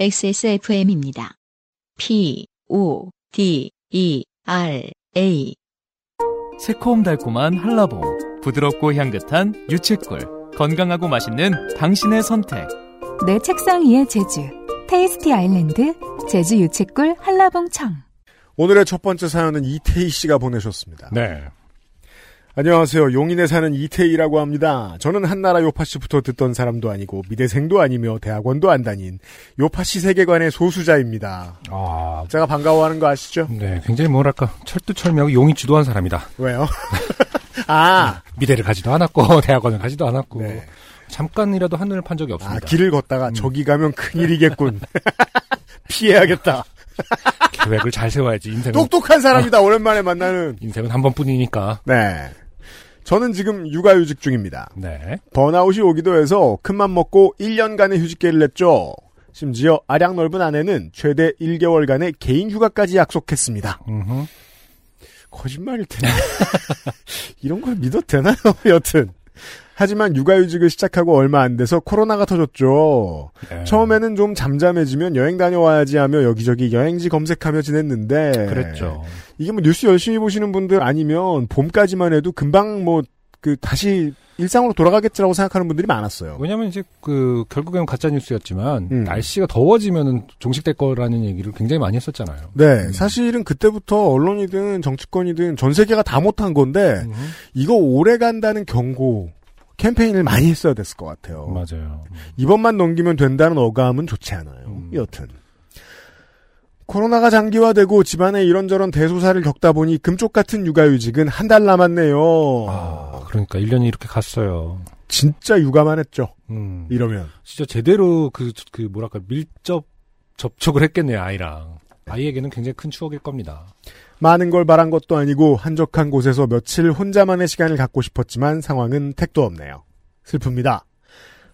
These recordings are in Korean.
XSFM입니다. P, O, D, E, R, A. 새콤달콤한 한라봉, 부드럽고 향긋한 유채꿀, 건강하고 맛있는 당신의 선택. 내 책상 위의 제주. 테이스티 아일랜드 제주 유채꿀 한라봉청. 오늘의 첫 번째 사연은 이태희 씨가 보내셨습니다. 네. 안녕하세요. 용인에 사는 이태희라고 합니다. 저는 한나라 요파씨부터 듣던 사람도 아니고 미대생도 아니며 대학원도 안 다닌 요파씨 세계관의 소수자입니다. 아, 제가 반가워하는 거 아시죠? 네. 굉장히 뭐랄까, 철두철미하고 용이 주도한 사람이다. 왜요? 아, 미대를 가지도 않았고, 대학원을 가지도 않았고, 네. 잠깐이라도 하늘을 판 적이 아 없습니다. 길을 걷다가 저기 가면 큰일이겠군. 피해야겠다. 계획을 잘 세워야지, 인생은. 똑똑한 사람이다. 오랜만에 만나는. 인생은 한 번뿐이니까. 네. 저는 지금 육아휴직 중입니다. 네. 번아웃이 오기도 해서 큰맘 먹고 1년간의 휴직계를 냈죠. 심지어 아량 넓은 아내는 최대 1개월간의 개인 휴가까지 약속했습니다. 음흠. 거짓말일 텐데. 이런 걸 믿어도 되나요? 여튼. 하지만 육아휴직을 시작하고 얼마 안 돼서 코로나가 터졌죠. 네. 처음에는 좀 잠잠해지면 여행 다녀와야지 하며 여기저기 여행지 검색하며 지냈는데. 그랬죠. 이게 뭐 뉴스 열심히 보시는 분들 아니면 봄까지만 해도 금방 뭐 그 다시 일상으로 돌아가겠지라고 생각하는 분들이 많았어요. 왜냐면 이제 그, 결국엔 가짜 뉴스였지만, 음. 날씨가 더워지면은 종식될 거라는 얘기를 굉장히 많이 했었잖아요. 네, 사실은 그때부터 언론이든 정치권이든 전 세계가 다 못한 건데 음흠. 이거 오래 간다는 경고 캠페인을 많이 했어야 됐을 것 같아요. 맞아요. 이번만 넘기면 된다는 어감은 좋지 않아요. 음. 여튼 코로나가 장기화되고 집안에 이런저런 대소사를 겪다 보니 금쪽 같은 육아휴직은 한 달 남았네요. 아, 그러니까 1년이 이렇게 갔어요. 진짜 육아만 했죠. 음. 이러면 진짜 제대로 그, 그, 뭐랄까, 밀접 접촉을 했겠네요, 아이랑. 아이에게는 굉장히 큰 추억일 겁니다. 많은 걸 바란 것도 아니고 한적한 곳에서 며칠 혼자만의 시간을 갖고 싶었지만 상황은 택도 없네요. 슬픕니다.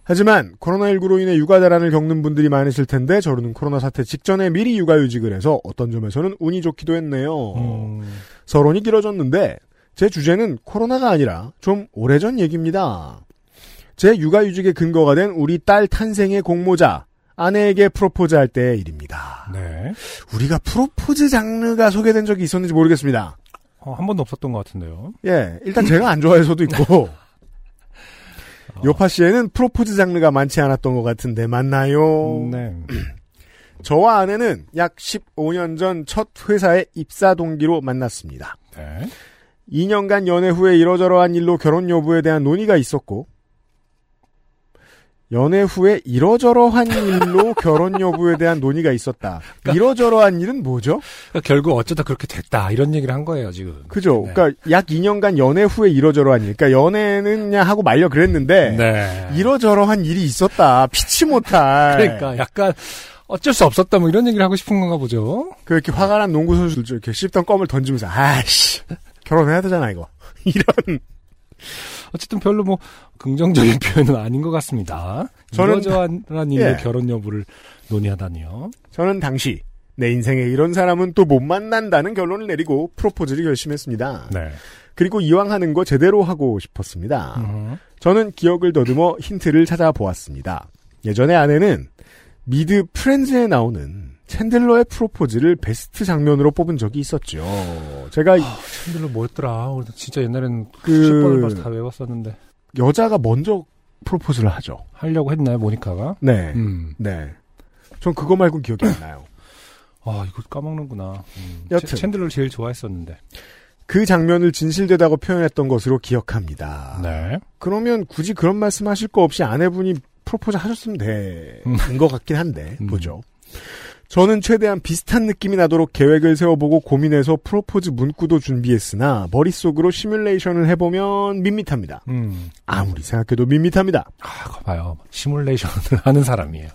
하지만 코로나19로 인해 육아 대란을 겪는 분들이 많으실 텐데 저는 코로나 사태 직전에 미리 육아휴직을 해서 어떤 점에서는 운이 좋기도 했네요. 음, 서론이 길어졌는데 제 주제는 코로나가 아니라 좀 오래전 얘기입니다. 제 육아휴직의 근거가 된 우리 딸 탄생의 공모자 아내에게 프로포즈 할 때의 일입니다. 네. 우리가 프로포즈 장르가 소개된 적이 있었는지 모르겠습니다. 어, 한 번도 없었던 것 같은데요. 예, 일단 제가 안 좋아해서도 있고 요파 씨에는 프로포즈 장르가 많지 않았던 것 같은데 맞나요? 네. 저와 아내는 약 15년 전 첫 회사의 입사 동기로 만났습니다. 네. 2년간 연애 후에 이러저러한 일로 결혼 여부에 대한 논의가 있었고 연애 후에 이러저러한 일로 결혼 여부에 대한 논의가 있었다. 이러저러한 일은 뭐죠? 그러니까 결국 어쩌다 그렇게 됐다, 이런 얘기를 한 거예요, 지금. 그죠? 네. 그러니까 약 2년간 연애 후에 이러저러한 일. 그러니까 연애는 그냥 하고 말려 그랬는데 네. 이러저러한 일이 있었다. 피치 못할. 그러니까 약간 어쩔 수 없었다, 뭐 이런 얘기를 하고 싶은 건가 보죠. 그렇게 화가 난 농구 선수들 이렇게 씹던 껌을 던지면서 아씨 결혼해야 되잖아 이거. 이런 어쨌든 별로 뭐 긍정적인 표현은 아닌 것 같습니다. 저는- 일로 예. 결혼 여부를 논의하다니요. 저는 당시 내 인생에 이런 사람은 또 못 만난다는 결론을 내리고 프로포즈를 결심했습니다. 네. 그리고 이왕 하는 거 제대로 하고 싶었습니다. 음. 저는 기억을 더듬어 힌트를 찾아보았습니다. 예전에 아내는 미드 프렌즈에 나오는 챈들러의 프로포즈를 베스트 장면으로 뽑은 적이 있었죠. 제가 챈들러 뭐였더라. 진짜 옛날엔 그- 수십 번을 봐서 다 외웠었는데. 여자가 먼저 프로포즈를 하죠. 하려고 했나요, 모니카가? 네. 음. 네. 전 그거 말고는 기억이 안 나요. 아, 이거 까먹는구나. 음. 여튼. 챈- 챈들러를 제일 좋아했었는데. 그 장면을 진실되다고 표현했던 것으로 기억합니다. 네. 그러면 굳이 그런 말씀 하실 거 없이 아내분이 프로포즈 하셨으면 되는 것 같긴 한데, 음. 보죠. 저는 최대한 비슷한 느낌이 나도록 계획을 세워보고 고민해서 프로포즈 문구도 준비했으나 머릿속으로 시뮬레이션을 해보면 밋밋합니다. 음. 아무리 생각해도 밋밋합니다. 아, 거 봐요. 시뮬레이션을 하는 사람이에요.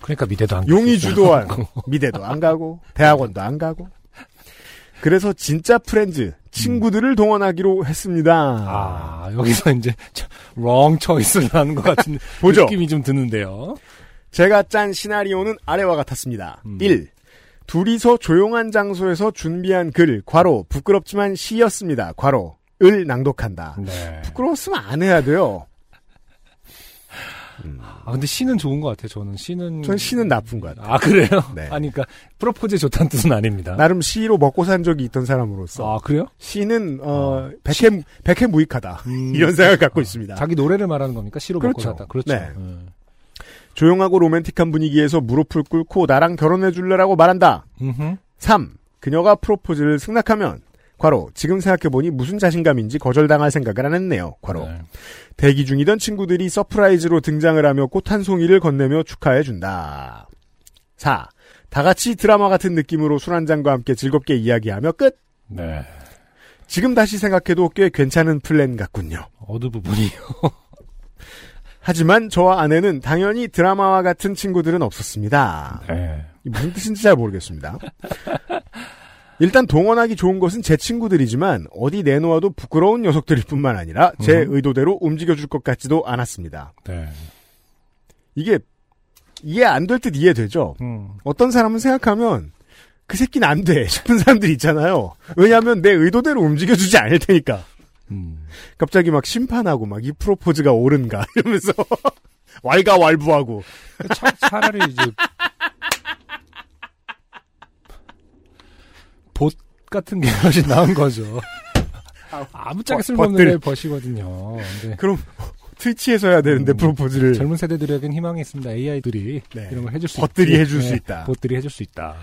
그러니까 미대도 안 용이. 주도한 미대도 안 가고 대학원도 안 가고 그래서 진짜 프렌즈 친구들을 동원하기로 했습니다. 아, 여기서 이제 wrong choice를 하는 것 같은 보죠. 느낌이 좀 드는데요. 제가 짠 시나리오는 아래와 같았습니다. 음. 1. 둘이서 조용한 장소에서 준비한 글, 괄호, 부끄럽지만 시였습니다. 괄호, 을 낭독한다. 네. 부끄러웠으면 안 해야 돼요. 음. 아, 근데 시는 좋은 것 같아요. 저는 시는. 전 시는 나쁜 것 같아요. 아, 그래요? 네. 아니, 그니까, 프로포즈에 좋다는 뜻은 아닙니다. 나름 시로 먹고 산 적이 있던 사람으로서 아, 그래요? 시는 어, 백해 백해 무익하다 음. 이런 생각을 갖고 있습니다. 자기 노래를 말하는 겁니까? 시로 먹고 그렇죠. 살다. 그렇죠. 네. 음. 조용하고 로맨틱한 분위기에서 무릎을 꿇고 나랑 결혼해 줄래라고 말한다. 음흠. 3. 그녀가 프로포즈를 승낙하면 괄호 지금 생각해보니 무슨 자신감인지 거절당할 생각을 안 했네요. 괄호 네. 대기 중이던 친구들이 surprise로 등장을 하며 꽃 한 송이를 건네며 축하해준다. 4. 다 같이 드라마 같은 느낌으로 술 한 잔과 함께 즐겁게 이야기하며 끝. 네. 지금 다시 생각해도 꽤 괜찮은 플랜 같군요. 어느 부분이요? 하지만 저와 아내는 당연히 드라마와 같은 친구들은 없었습니다. 네. 이 무슨 뜻인지 잘 모르겠습니다. 일단 동원하기 좋은 것은 제 친구들이지만 어디 내놓아도 부끄러운 녀석들일 뿐만 아니라 제 음. 의도대로 움직여줄 것 같지도 않았습니다. 네. 이게 이해 안 될 듯 이해되죠? 음. 어떤 사람은 생각하면 그 새끼는 안 돼 싶은 사람들이 있잖아요. 왜냐하면 내 의도대로 움직여주지 않을 테니까. 음. 갑자기 막 심판하고 막 이 프로포즈가 옳은가 이러면서 왈가왈부하고 차, 차라리 이제 봇 같은 게 훨씬 나은 거죠. 아무짝에 버- 쓸모없는 버시거든요. 근데 그럼 트위치에서 해야 되는데 음, 프로포즈를 젊은 세대들에겐 희망이 있습니다. AI들이 네. 이런 걸 해줄 수 벗들이 있지. 해줄 수 네, 있다. 봇들이 해줄 수 있다.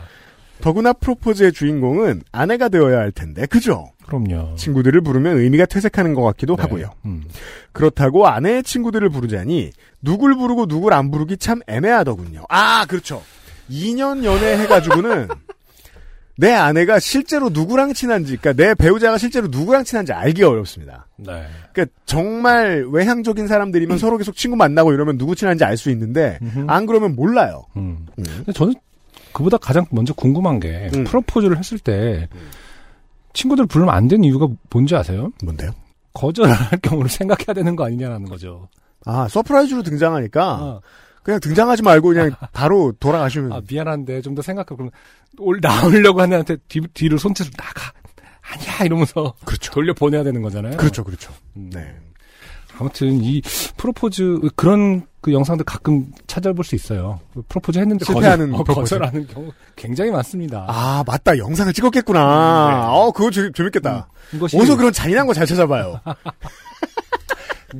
더구나 프로포즈의 주인공은 아내가 되어야 할 텐데 그죠? 그럼요. 친구들을 부르면 의미가 퇴색하는 것 같기도 네. 하고요. 음. 그렇다고 아내의 친구들을 부르자니 누굴 부르고 누굴 안 부르기 참 애매하더군요. 아 그렇죠. 2년 연애 해가지고는 내 아내가 실제로 누구랑 친한지, 그러니까 내 배우자가 실제로 누구랑 친한지 알기 어렵습니다. 네. 그러니까 정말 외향적인 사람들이면 서로 계속 친구 만나고 이러면 누구 친한지 알 수 있는데 음흠. 안 그러면 몰라요. 음. 음. 근데 저는 그보다 가장 먼저 궁금한 게 음. 프로포즈를 했을 때 친구들 부르면 안 되는 이유가 뭔지 아세요? 뭔데요? 거절할 경우를 생각해야 되는 거 아니냐라는 거죠. 아 surprise로 등장하니까 아, 그냥 등장하지 말고 그냥 바로 돌아가시면 아, 미안한데 좀 더 생각해. 그러면 올 나오려고 하는 한테 뒤, 뒤를 손짓으로 나가. 아니야 이러면서 그렇죠. 돌려 보내야 되는 거잖아요. 그렇죠, 그렇죠. 음. 네. 아무튼 이 프로포즈 그런 그 영상들 가끔 찾아볼 수 있어요. 프로포즈 했는데 실패하는 거절, 어. 거절하는 경우 굉장히 많습니다. 아 맞다 영상을 찍었겠구나. 음, 네. 어 그거 재, 재밌겠다. 이것이 어디서 그런 잔인한 거 잘 찾아봐요.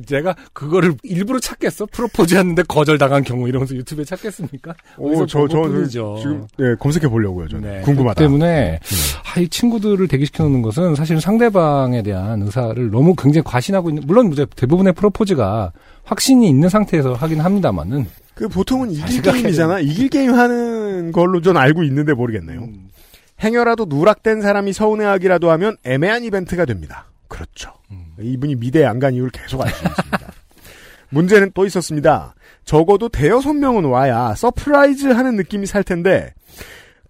제가 그거를 일부러 찾겠어? 프로포즈 했는데 거절당한 경우 이러면서 유튜브에 찾겠습니까? 오, 저, 저, 뿐이죠. 지금, 네, 검색해 보려고요, 저는. 네, 궁금하다. 때문에 아, 이 친구들을 대기시켜 놓는 것은 사실은 상대방에 대한 의사를 너무 굉장히 과신하고 있는 물론 이제 대부분의 프로포즈가 확신이 있는 상태에서 하긴 합니다만은 그 보통은 이길 게임이잖아. 이길 게임 하는 걸로 전 알고 있는데 모르겠네요. 행여라도 누락된 사람이 서운해하기라도 하면 애매한 이벤트가 됩니다. 그렇죠. 음. 이분이 미대에 안간 이유를 계속 알 수 있습니다. 문제는 또 있었습니다. 적어도 대여섯 명은 와야 surprise 하는 느낌이 살 텐데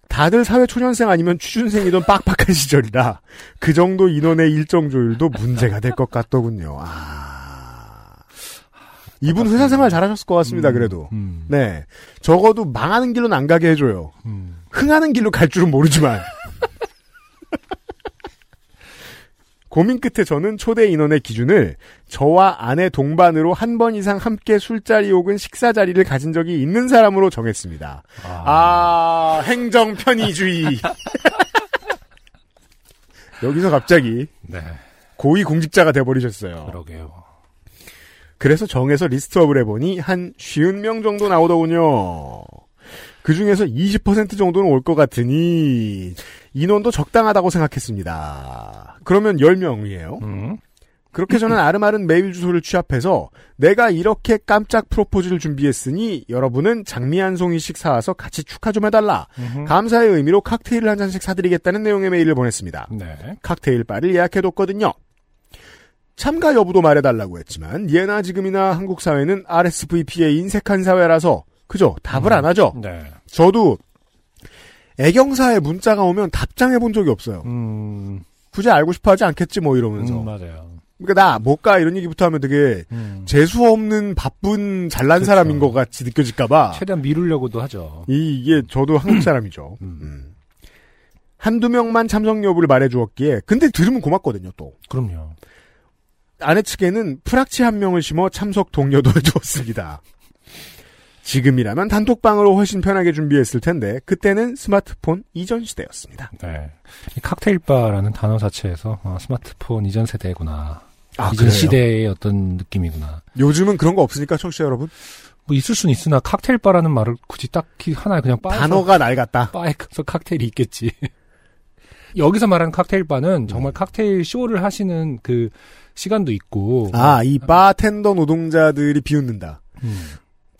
다들 사회 초년생 아니면 취준생이던 빡빡한 시절이라 그 정도 인원의 일정 조율도 문제가 될 것 같더군요. 아. 이분 회사 생활 잘하셨을 것 같습니다. 음, 그래도. 음, 네. 적어도 망하는 길로는 안 가게 해줘요. 음. 흥하는 길로 갈 줄은 모르지만. 고민 끝에 저는 초대 인원의 기준을 저와 아내 동반으로 한 번 이상 함께 술자리 혹은 식사 자리를 가진 적이 있는 사람으로 정했습니다. 아, 아, 행정 편의주의. 여기서 갑자기 네, 고위 공직자가 돼버리셨어요. 그러게요. 그래서 정해서 list up을 해보니 한 쉰 명 정도 나오더군요. 그 중에서 20% 정도는 올 것 같으니 인원도 적당하다고 생각했습니다. 그러면 10명이에요. 음. 그렇게 저는 알음알음 메일 주소를 취합해서 내가 이렇게 깜짝 프로포즈를 준비했으니 여러분은 장미 한 송이씩 사와서 같이 축하 좀 해달라. 음흠. 감사의 의미로 칵테일을 한 잔씩 사드리겠다는 내용의 메일을 보냈습니다. 네. 칵테일 바를 예약해뒀거든요. 참가 여부도 말해달라고 했지만 예나 지금이나 한국 사회는 RSVP에 인색한 사회라서 그죠 답을 안 하죠. 네. 저도 애경사에 문자가 오면 답장해 본 적이 없어요. 음, 굳이 알고 싶어 하지 않겠지 뭐 이러면서. 음, 맞아요. 그러니까 나 못 가 이런 얘기부터 하면 되게 음. 재수 없는 바쁜 잘난 그렇죠. 사람인 것 같이 느껴질까봐. 최대한 미루려고도 하죠. 이, 이게 저도 한국 사람이죠. 음. 음. 한두 명만 참석 여부를 말해 주었기에 근데 들으면 고맙거든요 또. 그럼요. 아내 측에는 프락치 한 명을 심어 참석 동료도 해주었습니다. 지금이라면 단톡방으로 훨씬 편하게 준비했을 텐데 그때는 스마트폰 이전 시대였습니다. 네. 이 칵테일바라는 단어 자체에서 아, 스마트폰 이전 세대구나. 아, 이전 그래요? 시대의 어떤 느낌이구나. 요즘은 그런 거 없으니까 청취자 여러분 뭐 있을 수는 있으나 칵테일바라는 말을 굳이 딱히 하나에 그냥 바에서 단어가 낡았다. 바에 가서 칵테일이 있겠지. 여기서 말하는 칵테일바는 정말 칵테일 쇼를 하시는 그 시간도 있고. 아, 이 바텐더 노동자들이 비웃는다. 음.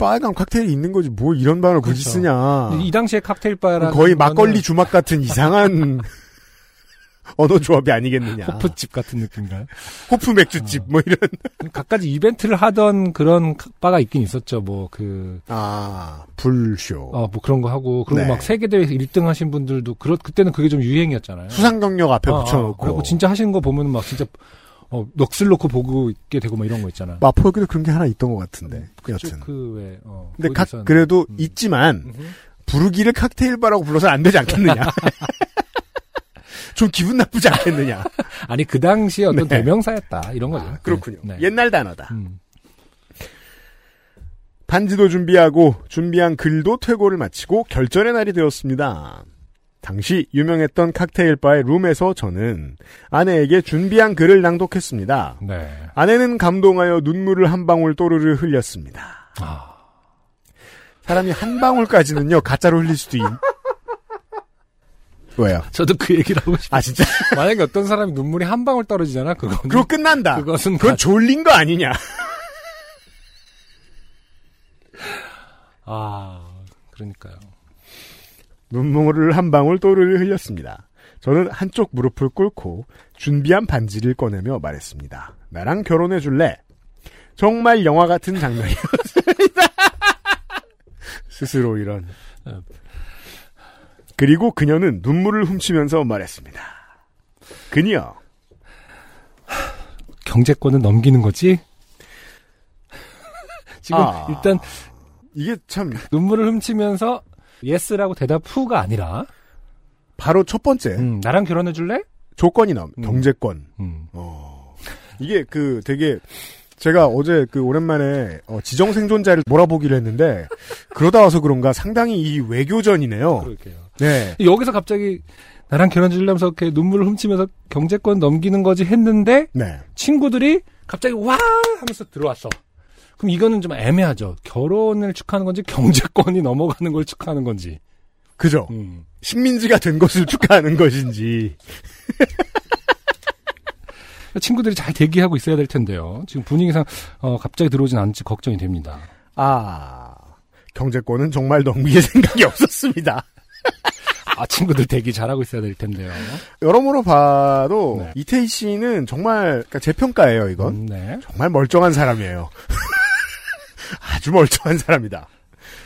빨간 칵테일이 있는 거지 뭘 이런 반을 굳이 그렇죠. 쓰냐. 이 당시에 칵테일 바라는 거의 거는 막걸리 주막 같은 이상한 언어 조합이 아니겠느냐. 호프집 같은 느낌인가요? 호프 맥주집 뭐 이런. 갖가지 이벤트를 하던 그런 바가 있긴 있었죠. 뭐 그, 아, 불쇼. 어, 뭐 그런 거 하고, 그리고 네. 막 세계 대회에서 1등 하신 분들도, 그렇, 그때는 그게 좀 유행이었잖아요. 수상 경력 앞에 어, 어, 붙여 놓고. 그리고 진짜 하시는 거 보면 막 진짜, 어, 넋을 놓고 보고 있게 되고 막 이런 거 있잖아. 마포역에도 그런 게 하나 있던 것 같은데. 그쪽 여튼. 그 외, 어. 근데 각, 있었는데. 그래도 음. 있지만, 음흠. 부르기를 칵테일바라고 불러서는 안 되지 않겠느냐. 좀 기분 나쁘지 않겠느냐. 아니, 그 당시에 어떤 네. 대명사였다. 이런 거죠. 아, 그렇군요. 네. 옛날 단어다. 음. 반지도 준비하고 준비한 글도 퇴고를 마치고 결전의 날이 되었습니다. 당시 유명했던 칵테일 바의 룸에서 저는 아내에게 준비한 글을 낭독했습니다. 네. 아내는 감동하여 눈물을 한 방울 또르르 흘렸습니다. 아. 사람이 한 방울까지는요 가짜로 흘릴 수도 있. 왜요? 저도 그 얘기를 하고 싶어요. 아 진짜? 만약에 어떤 사람이 눈물이 한 방울 떨어지잖아, 그거는. 그거 끝난다. 그것은 그건 가- 졸린 거 아니냐? 아, 그러니까요. 눈물을 한 방울 또르르 흘렸습니다. 저는 한쪽 무릎을 꿇고 준비한 반지를 꺼내며 말했습니다. 나랑 결혼해 줄래? 정말 영화 같은 장면이었습니다. 스스로 이런. 그리고 그녀는 눈물을 훔치면서 말했습니다. 그녀, 경제권은 넘기는 거지? 지금 아. 일단 이게 참 눈물을 훔치면서 yes라고 대답 후가 아니라 바로 첫 번째 음, 나랑 결혼해 줄래? 조건이 나옵니다. 음. 경제권. 음. 어. 이게 그 되게 제가 어제 그 오랜만에 어, 지정 생존자를 몰아보기로 했는데 그러다 와서 그런가 상당히 이 외교전이네요. 그러게요. 네. 여기서 갑자기 나랑 결혼해 줄래면서 이렇게 눈물을 훔치면서 경제권 넘기는 거지 했는데 네. 친구들이 갑자기 와 하면서 들어왔어. 그럼 이거는 좀 애매하죠. 결혼을 축하하는 건지 경제권이 넘어가는 걸 축하하는 건지. 그죠. 음. 식민지가 된 것을 축하하는 것인지. 친구들이 잘 대기하고 있어야 될 텐데요. 지금 분위기상 어, 갑자기 들어오진 않을지 걱정이 됩니다. 아. 경제권은 정말 넘길 생각이 없었습니다. 아 친구들 대기 잘하고 있어야 될 텐데요. 여러모로 봐도 네. 이태희 씨는 정말 그러니까 제 평가예요, 이건. 음, 네. 정말 멀쩡한 사람이에요. 아주 멀쩡한 사람이다.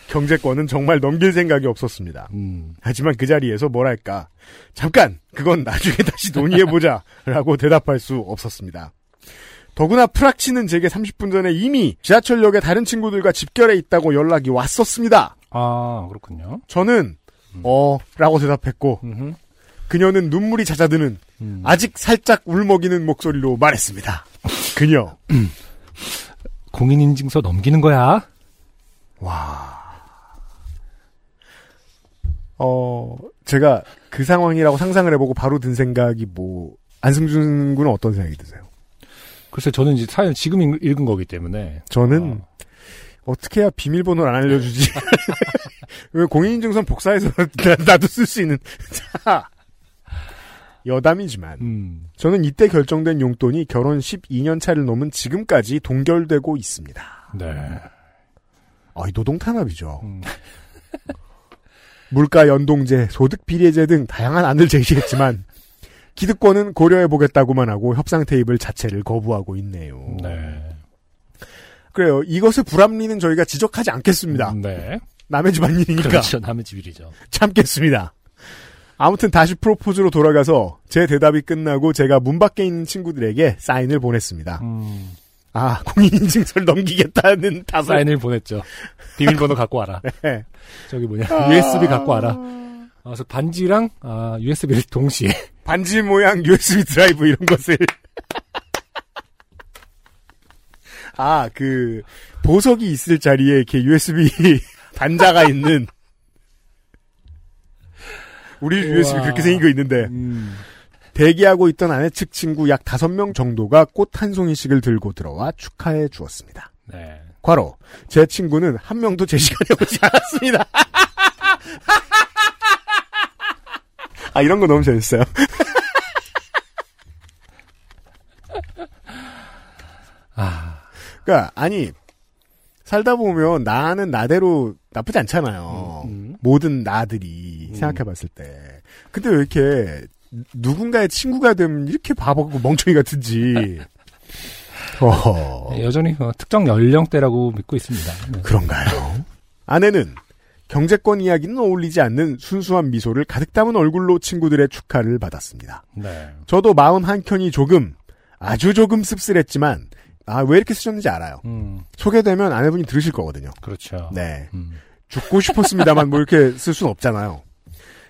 경제권은 정말 넘길 생각이 없었습니다. 음. 하지만 그 자리에서 뭐랄까. 잠깐! 그건 나중에 다시 논의해보자! 라고 대답할 수 없었습니다. 더구나 프락치는 제게 30분 전에 이미 지하철역에 다른 친구들과 집결해 있다고 연락이 왔었습니다. 아 그렇군요. 저는, 어, 라고 대답했고, 음흠. 그녀는 눈물이 잦아드는 음. 아직 살짝 울먹이는 목소리로 말했습니다. 그녀. 공인인증서 넘기는 거야. 와. 어, 제가 그 상황이라고 상상을 해보고 바로 든 생각이 뭐, 안승준 군은 어떤 생각이 드세요? 글쎄 저는 이제 사연 지금 읽- 읽은 거기 때문에 저는 어, 어떻게 해야 비밀번호를 안 알려주지? 왜 공인인증선 복사해서 나- 나도 쓸 수 있는. 자, 여담이지만 음. 저는 이때 결정된 용돈이 결혼 12년 차를 넘은 지금까지 동결되고 있습니다. 네. 아, 이 노동 탄압이죠. 음. 물가 연동제, 소득 비례제 등 다양한 안을 제시했지만 기득권은 고려해 보겠다고만 하고 협상 테이블 자체를 거부하고 있네요. 네. 그래요. 이것의 불합리는 저희가 지적하지 않겠습니다. 네. 남의 집 안일이니까 그렇죠. 남의 집 일이죠. 참겠습니다. 아무튼 다시 프로포즈로 돌아가서 제 대답이 끝나고 제가 문 밖에 있는 친구들에게 사인을 보냈습니다. 음. 아, 공인인증서를 넘기겠다는 답을. 사인을 보냈죠. 비밀번호 갖고 와라. 네. 저기 뭐냐. USB 갖고 와라. 아, 그래서 반지랑 아, USB를 동시에. 반지 모양 USB 드라이브 이런 것을. 아, 그, 보석이 있을 자리에 이렇게 USB 단자가 있는. 우리 USB. 그렇게 생긴 거 있는데. 음. 대기하고 있던 아내 측 친구 약 다섯 명 정도가 꽃 한 송이씩을 들고 들어와 축하해 주었습니다. 네. 과로, 제 친구는 한 명도 제 시간에 오지 않았습니다. 아, 이런 거 너무 재밌어요. 아, 그니까, 아니, 살다 보면 나는 나대로 나쁘지 않잖아요. 음. 모든 나들이 음. 생각해 봤을 때. 근데 왜 이렇게 누군가의 친구가 되면 이렇게 바보고 멍청이 같은지. 네, 여전히 어, 특정 연령대라고 믿고 있습니다. 네. 그런가요? 아내는 경제권 이야기는 어울리지 않는 순수한 미소를 가득 담은 얼굴로 친구들의 축하를 받았습니다. 네. 저도 마음 한켠이 조금, 아주 조금 씁쓸했지만, 아, 왜 이렇게 쓰셨는지 알아요. 음, 소개되면 아내분이 들으실 거거든요. 그렇죠. 네. 음. 죽고 싶었습니다만 뭐 이렇게 쓸 수는 없잖아요.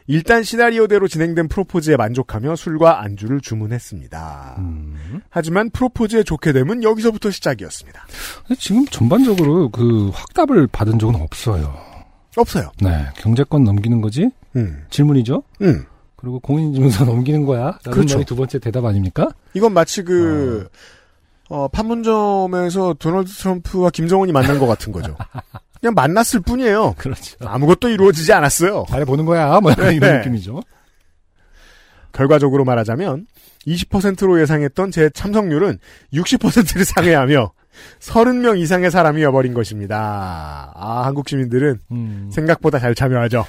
일단 시나리오대로 진행된 프로포즈에 만족하며 술과 안주를 주문했습니다. 음. 하지만 프로포즈에 좋게 됨은 여기서부터 시작이었습니다. 지금 전반적으로 그 확답을 받은 적은 없어요. 없어요. 네. 경제권 넘기는 거지? 음, 질문이죠? 음. 그리고 공인인증서 넘기는 거야? 그렇죠. 두 번째 대답 아닙니까? 이건 마치 그, 어, 판문점에서 도널드 트럼프와 김정은이 만난 것 같은 거죠. 그냥 만났을 뿐이에요. 그렇죠. 아무것도 이루어지지 않았어요. 잘해보는 거야? 뭐 이런 네. 느낌이죠. 결과적으로 말하자면 20%로 예상했던 제 참석률은 60%를 상회하며 30명 이상의 사람이어버린 것입니다. 아, 한국 시민들은 음. 생각보다 잘 참여하죠.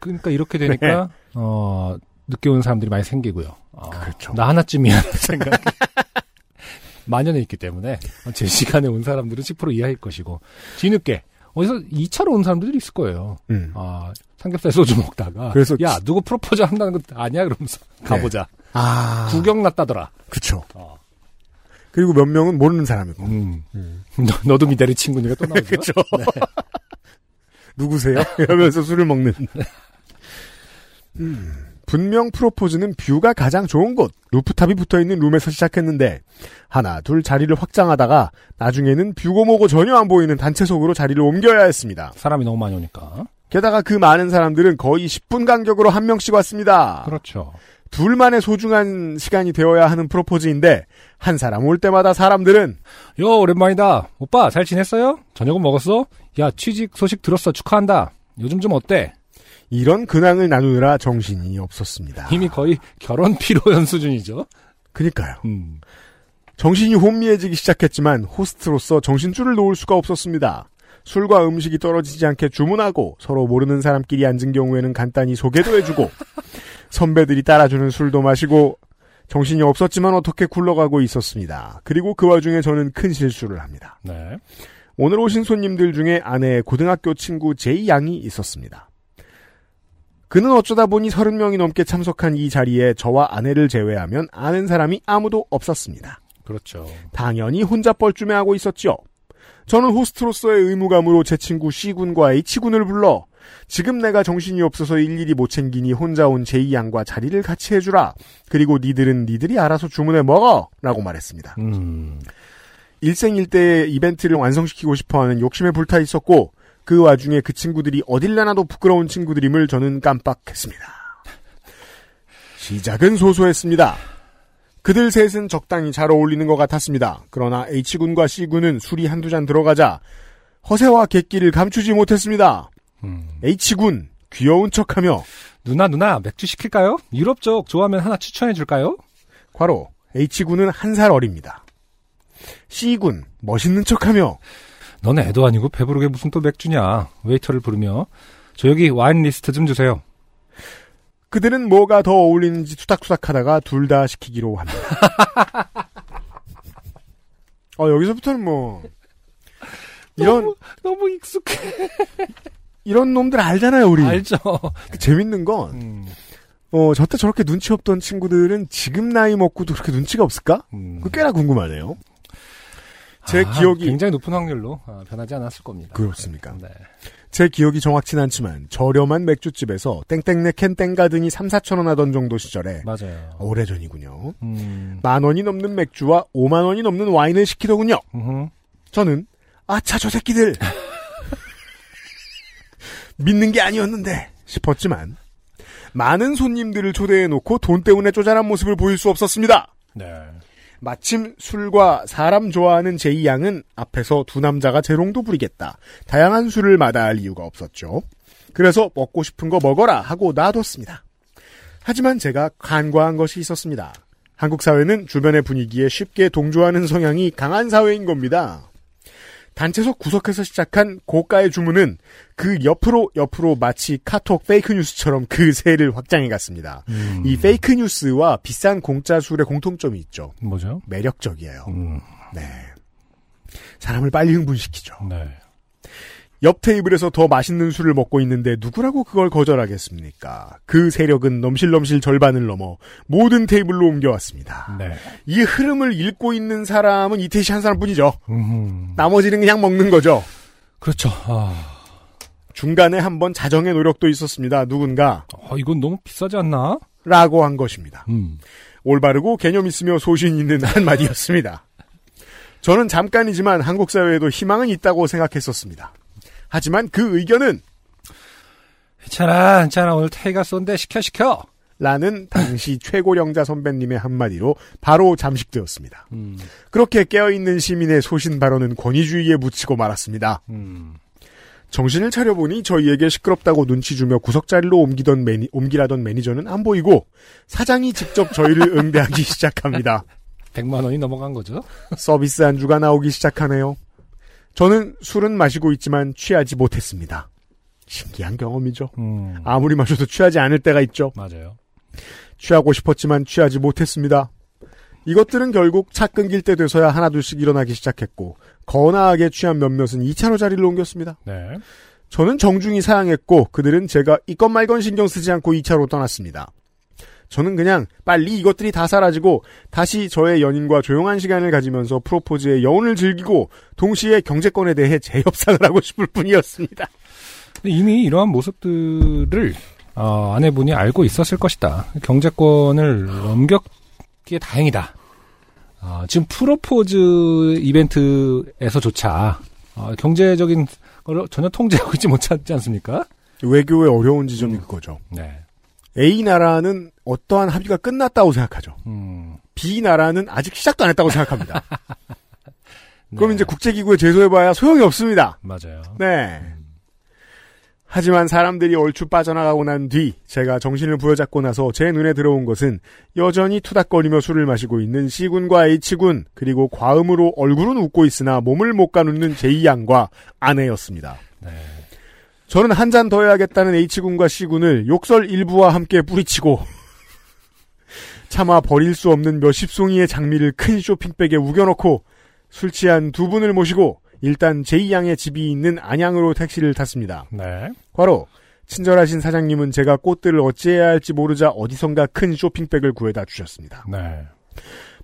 그러니까 이렇게 되니까, 어, 늦게 온 사람들이 많이 생기고요. 어, 그렇죠. 나 하나쯤이야. 생각. 만연해 있기 때문에 제 시간에 온 사람들은 10% 이하일 것이고 뒤늦게 어디서 2차로 온 사람들이 있을 거예요. 음. 아, 삼겹살 소주 먹다가 그래서 야 누구 프로포즈 한다는 거 아니야 그러면서 가보자. 아, 구경 났다더라. 그쵸. 어. 그리고 몇 명은 모르는 사람이고. 음. 음. 너, 너도 미달의 친구니까 또 나오죠. 그쵸. 누구세요? 이러면서 술을 먹는. 음, 분명 프로포즈는 뷰가 가장 좋은 곳, 루프탑이 붙어 있는 룸에서 시작했는데, 하나, 둘 자리를 확장하다가, 나중에는 뷰고 뭐고 전혀 안 보이는 단체석으로 자리를 옮겨야 했습니다. 사람이 너무 많이 오니까. 게다가 그 많은 사람들은 거의 10분 간격으로 한 명씩 왔습니다. 그렇죠. 둘만의 소중한 시간이 되어야 하는 프로포즈인데, 한 사람 올 때마다 사람들은, 요 오랜만이다. 오빠 잘 지냈어요? 저녁은 먹었어? 야 취직 소식 들었어 축하한다. 요즘 좀 어때? 이런 근황을 나누느라 정신이 없었습니다. 이미 거의 결혼 피로연 수준이죠. 그니까요. 음. 정신이 혼미해지기 시작했지만 호스트로서 정신줄을 놓을 수가 없었습니다. 술과 음식이 떨어지지 않게 주문하고 서로 모르는 사람끼리 앉은 경우에는 간단히 소개도 해주고 선배들이 따라주는 술도 마시고 정신이 없었지만 어떻게 굴러가고 있었습니다. 그리고 그 와중에 저는 큰 실수를 합니다. 네. 오늘 오신 손님들 중에 아내의 고등학교 친구 제이 양이 있었습니다. 그는 어쩌다 보니 30명이 넘게 참석한 이 자리에 저와 아내를 제외하면 아는 사람이 아무도 없었습니다. 그렇죠. 당연히 혼자 뻘쭘해하고 있었죠. 저는 호스트로서의 의무감으로 제 친구 C군과 H군을 불러 지금 내가 정신이 없어서 일일이 못 챙기니 혼자 온 제이 양과 자리를 같이 해주라. 그리고 니들은 니들이 알아서 주문해 먹어. 라고 말했습니다. 음. 일생일대의 이벤트를 완성시키고 싶어하는 욕심에 불타 있었고 그 와중에 그 친구들이 어딜 나나도 부끄러운 친구들임을 저는 깜빡했습니다. 시작은 소소했습니다. 그들 셋은 적당히 잘 어울리는 것 같았습니다. 그러나 H군과 C군은 술이 한두 잔 들어가자 허세와 객기를 감추지 못했습니다. 음. H군 귀여운 척하며 누나 누나 맥주 시킬까요? 유럽 쪽 좋아하면 하나 추천해 줄까요? 과로 H군은 한 살 어립니다. C군 멋있는 척하며 넌 애도 아니고 배부르게 무슨 또 맥주냐? 웨이터를 부르며 저 여기 와인 리스트 좀 주세요. 그들은 뭐가 더 어울리는지 투닥투닥 하다가 둘 다 시키기로 합니다. 어 여기서부터는 뭐 이런 너무, 너무 익숙해. 이런 놈들 알잖아요 우리. 알죠. 재밌는 건 음. 어, 저때 저렇게 눈치 없던 친구들은 지금 나이 먹고도 그렇게 눈치가 없을까? 음. 그 꽤나 궁금하네요. 제 아, 기억이 굉장히 높은 확률로 아, 변하지 않았을 겁니다. 그렇습니까? 네. 제 기억이 정확진 않지만 저렴한 맥주집에서 땡땡네 캔 땡가든이 3, 4천 원 하던 정도 시절에 맞아요. 오래전이군요. 음. 만 원이 넘는 맥주와 5만 원이 넘는 와인을 시키더군요. 음흠. 저는 아차 저 새끼들 믿는 게 아니었는데 싶었지만 많은 손님들을 초대해 놓고 돈 때문에 쪼잔한 모습을 보일 수 없었습니다. 네. 마침 술과 사람 좋아하는 제이 양은 앞에서 두 남자가 재롱도 부리겠다. 다양한 술을 마다할 이유가 없었죠. 그래서 먹고 싶은 거 먹어라 하고 놔뒀습니다. 하지만 제가 간과한 것이 있었습니다. 한국 사회는 주변의 분위기에 쉽게 동조하는 성향이 강한 사회인 겁니다. 단체석 구석에서 시작한 고가의 주문은 그 옆으로 옆으로 마치 카톡 페이크 뉴스처럼 그 세를 확장해 갔습니다. 음, 이 페이크 뉴스와 비싼 공짜 술의 공통점이 있죠. 뭐죠? 매력적이에요. 음, 네. 사람을 빨리 흥분시키죠. 네. 옆 테이블에서 더 맛있는 술을 먹고 있는데 누구라고 그걸 거절하겠습니까? 그 세력은 넘실넘실 절반을 넘어 모든 테이블로 옮겨왔습니다. 네. 이 흐름을 읽고 있는 사람은 이태시 한 사람뿐이죠. 음, 나머지는 그냥 먹는 거죠. 그렇죠. 아, 중간에 한번 자정의 노력도 있었습니다. 누군가 어, 이건 너무 비싸지 않나? 라고 한 것입니다. 음, 올바르고 개념 있으며 소신 있는 한마디였습니다. 저는 잠깐이지만 한국 사회에도 희망은 있다고 생각했었습니다. 하지만 그 의견은 괜찮아, 괜찮아. 오늘 태희가 쏜데 시켜, 시켜. 라는 당시 최고령자 선배님의 한마디로 바로 잠식되었습니다. 음, 그렇게 깨어있는 시민의 소신 발언은 권위주의에 묻히고 말았습니다. 음, 정신을 차려보니 저희에게 시끄럽다고 눈치 주며 구석자리로 옮기던 매니, 옮기라던 매니저는 안 보이고 사장이 직접 저희를 응대하기 시작합니다. 100만 원이 넘어간 거죠? 서비스 안주가 나오기 시작하네요. 저는 술은 마시고 있지만 취하지 못했습니다. 신기한 경험이죠. 음, 아무리 마셔도 취하지 않을 때가 있죠. 맞아요. 취하고 싶었지만 취하지 못했습니다. 이것들은 결국 차 끊길 때 돼서야 하나둘씩 일어나기 시작했고 거나하게 취한 몇몇은 2차로 자리를 옮겼습니다. 네. 저는 정중히 사양했고 그들은 제가 이건 말건 신경 쓰지 않고 2차로 떠났습니다. 저는 그냥 빨리 이것들이 다 사라지고 다시 저의 연인과 조용한 시간을 가지면서 프로포즈의 여운을 즐기고 동시에 경제권에 대해 재협상을 하고 싶을 뿐이었습니다. 이미 이러한 모습들을 어, 아내분이 알고 있었을 것이다. 경제권을 넘겼기에 다행이다. 어, 지금 프로포즈 이벤트에서조차 어, 경제적인 걸 전혀 통제하고 있지 못하지 않습니까? 외교의 어려운 지점이 그거죠. 네. A 나라는 어떠한 합의가 끝났다고 생각하죠. 음, B 나라는 아직 시작도 안 했다고 생각합니다. 그럼 네. 이제 국제기구에 제소해봐야 소용이 없습니다. 맞아요. 네. 하지만 사람들이 얼추 빠져나가고 난 뒤 제가 정신을 부여잡고 나서 제 눈에 들어온 것은 여전히 투닥거리며 술을 마시고 있는 C군과 H군 그리고 과음으로 얼굴은 웃고 있으나 몸을 못 가누는 J양과 아내였습니다. 네. 저는 한 잔 더 해야겠다는 H군과 C군을 욕설 일부와 함께 뿌리치고 차마 버릴 수 없는 몇십 송이의 장미를 큰 쇼핑백에 우겨넣고 술 취한 두 분을 모시고 일단 제2양의 집이 있는 안양으로 택시를 탔습니다. 네. 과로 친절하신 사장님은 제가 꽃들을 어찌해야 할지 모르자 어디선가 큰 쇼핑백을 구해다 주셨습니다. 네.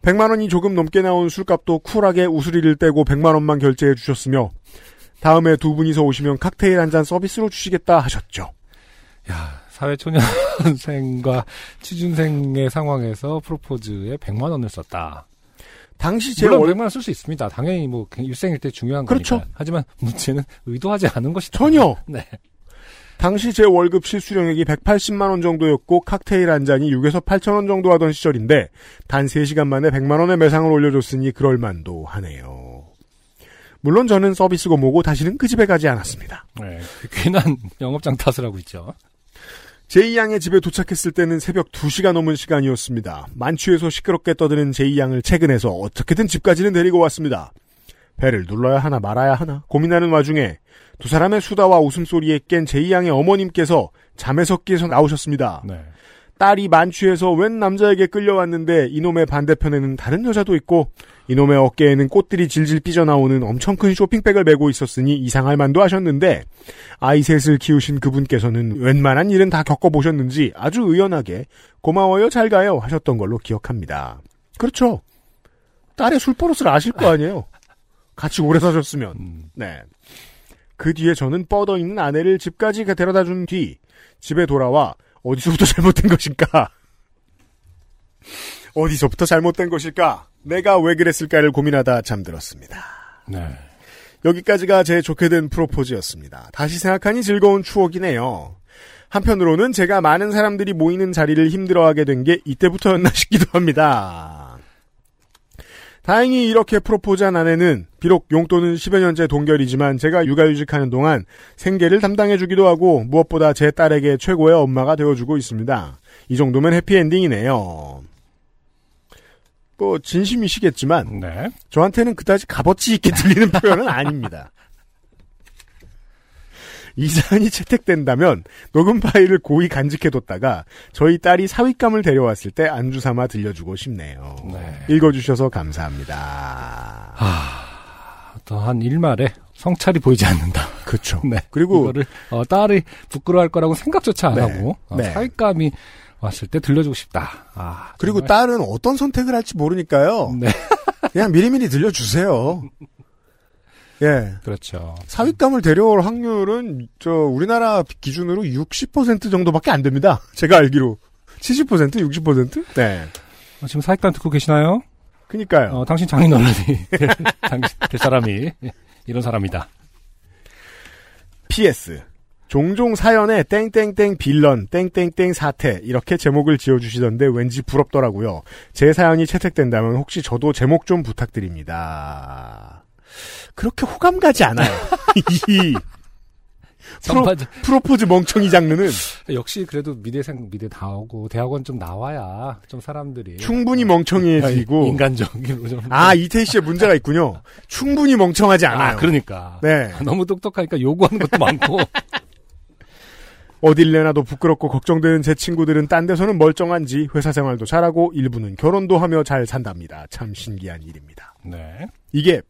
100만 원이 조금 넘게 나온 술값도 쿨하게 우수리를 떼고 100만 원만 결제해 주셨으며 다음에 두 분이서 오시면 칵테일 한 잔 서비스로 주시겠다 하셨죠. 야, 사회초년생과 취준생의 상황에서 프로포즈에 100만 원을 썼다. 당시 제 물론 월 100만 원 쓸 수 있습니다. 당연히 뭐 일생일 때 중요한 그렇죠. 거니까. 하지만 문제는 의도하지 않은 것이다. 전혀 네. 당시 제 월급 실수령액이 180만 원 정도였고 칵테일 한 잔이 6에서 8천 원 정도 하던 시절인데 단 3시간 만에 100만 원의 매상을 올려줬으니 그럴 만도 하네요. 물론 저는 서비스고 뭐고 다시는 그 집에 가지 않았습니다. 네. 그 괜한 영업장 탓을 하고 있죠. 제이양의 집에 도착했을 때는 새벽 2시가 넘은 시간이었습니다. 만취해서 시끄럽게 떠드는 제이양을 퇴근해서 어떻게든 집까지는 데리고 왔습니다. 배를 눌러야 하나 말아야 하나 고민하는 와중에 두 사람의 수다와 웃음소리에 깬 제이양의 어머님께서 잠에서 깨서 나오셨습니다. 네. 딸이 만취해서 웬 남자에게 끌려왔는데 이놈의 반대편에는 다른 여자도 있고 이놈의 어깨에는 꽃들이 질질 삐져나오는 엄청 큰 쇼핑백을 메고 있었으니 이상할 만도 하셨는데 아이 셋을 키우신 그분께서는 웬만한 일은 다 겪어보셨는지 아주 의연하게 고마워요 잘 가요 하셨던 걸로 기억합니다. 그렇죠. 딸의 술 버릇을 아실 거 아니에요. 같이 오래 사셨으면. 음, 네. 그 뒤에 저는 뻗어 있는 아내를 집까지 데려다 준 뒤 집에 돌아와 어디서부터 잘못된 것일까? 어디서부터 잘못된 것일까? 내가 왜 그랬을까를 고민하다 잠들었습니다. 네. 여기까지가 제 좋게 된 프로포즈였습니다. 다시 생각하니 즐거운 추억이네요. 한편으로는 제가 많은 사람들이 모이는 자리를 힘들어하게 된 게 이때부터였나 싶기도 합니다. 다행히 이렇게 프로포즈한 아내는 비록 용돈은 10여 년째 동결이지만 제가 육아휴직하는 동안 생계를 담당해주기도 하고 무엇보다 제 딸에게 최고의 엄마가 되어주고 있습니다. 이 정도면 해피엔딩이네요. 뭐 진심이시겠지만 네. 저한테는 그다지 값어치 있게 들리는 표현은 아닙니다. 이 사연이 채택된다면 녹음 파일을 고이 간직해뒀다가 저희 딸이 사윗감을 데려왔을 때 안주 삼아 들려주고 싶네요. 네. 읽어주셔서 감사합니다. 어떠한 일말에 성찰이 보이지 않는다. 그렇죠. 네. 그리고 이거를 어, 딸이 부끄러워할 거라고 생각조차 안 네. 하고 어, 네. 사윗감이 왔을 때 들려주고 싶다. 아, 그리고. 딸은 어떤 선택을 할지 모르니까요. 네. 그냥 미리미리 들려주세요. 예. 그렇죠. 사윗감을 데려올 확률은 저 우리나라 기준으로 60% 정도밖에 안 됩니다. 제가 알기로 70% 60%? 네. 어, 지금 사윗감 듣고 계시나요? 그니까요. 어, 당신 장인 어른이 될, 당신- 될 사람이 이런 사람이다. PS. 종종 사연에 땡땡땡 빌런, 땡땡땡 사태 이렇게 제목을 지어주시던데 왠지 부럽더라고요. 제 사연이 채택된다면 혹시 저도 제목 좀 부탁드립니다. 그렇게 호감 가지 않아요. 이 프로, 전반적- 프로 포즈 멍청이 장르는 역시 그래도 미대생 미대 나오고 대학원 좀 나와야 좀 사람들이 충분히 멍청해지고 인간적으로 좀아 이태희 씨의 문제가 있군요. 충분히 멍청하지 않아요. 아, 그러니까 네. 너무 똑똑하니까 요구하는 것도 많고 어딜 내놔도 부끄럽고 걱정되는 제 친구들은 딴 데서는 멀쩡한지 회사 생활도 잘하고 일부는 결혼도 하며 잘 산답니다. 참 신기한 일입니다. 네. 이게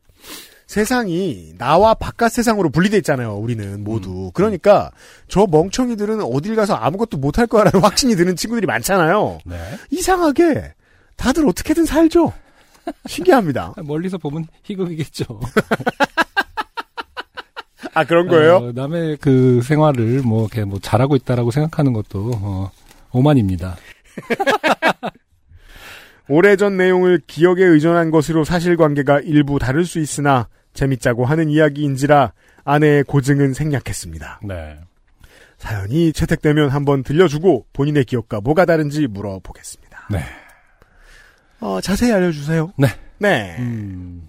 세상이 나와 바깥 세상으로 분리돼 있잖아요. 우리는 모두. 음. 그러니까 저 멍청이들은 어딜 가서 아무것도 못할 거라는 확신이 드는 친구들이 많잖아요. 네. 이상하게 다들 어떻게든 살죠. 신기합니다. 멀리서 보면 희극이겠죠. 아 그런 거예요? 어, 남의 그 생활을 뭐 이렇게 뭐 잘하고 있다라고 생각하는 것도 어, 오만입니다. 오래전 내용을 기억에 의존한 것으로 사실관계가 일부 다를 수 있으나 재밌자고 하는 이야기인지라 아내의 고증은 생략했습니다. 네. 사연이 채택되면 한번 들려주고 본인의 기억과 뭐가 다른지 물어보겠습니다. 네. 어, 자세히 알려주세요. 네. 네. 음,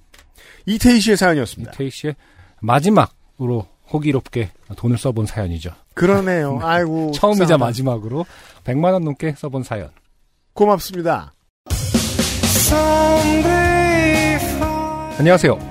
이태희 씨의 사연이었습니다. 이태희 씨의 마지막으로 호기롭게 돈을 써본 사연이죠. 그러네요. 아이고. 처음이자 속상하다. 마지막으로 100만 원 넘게 써본 사연. 고맙습니다. 안녕하세요.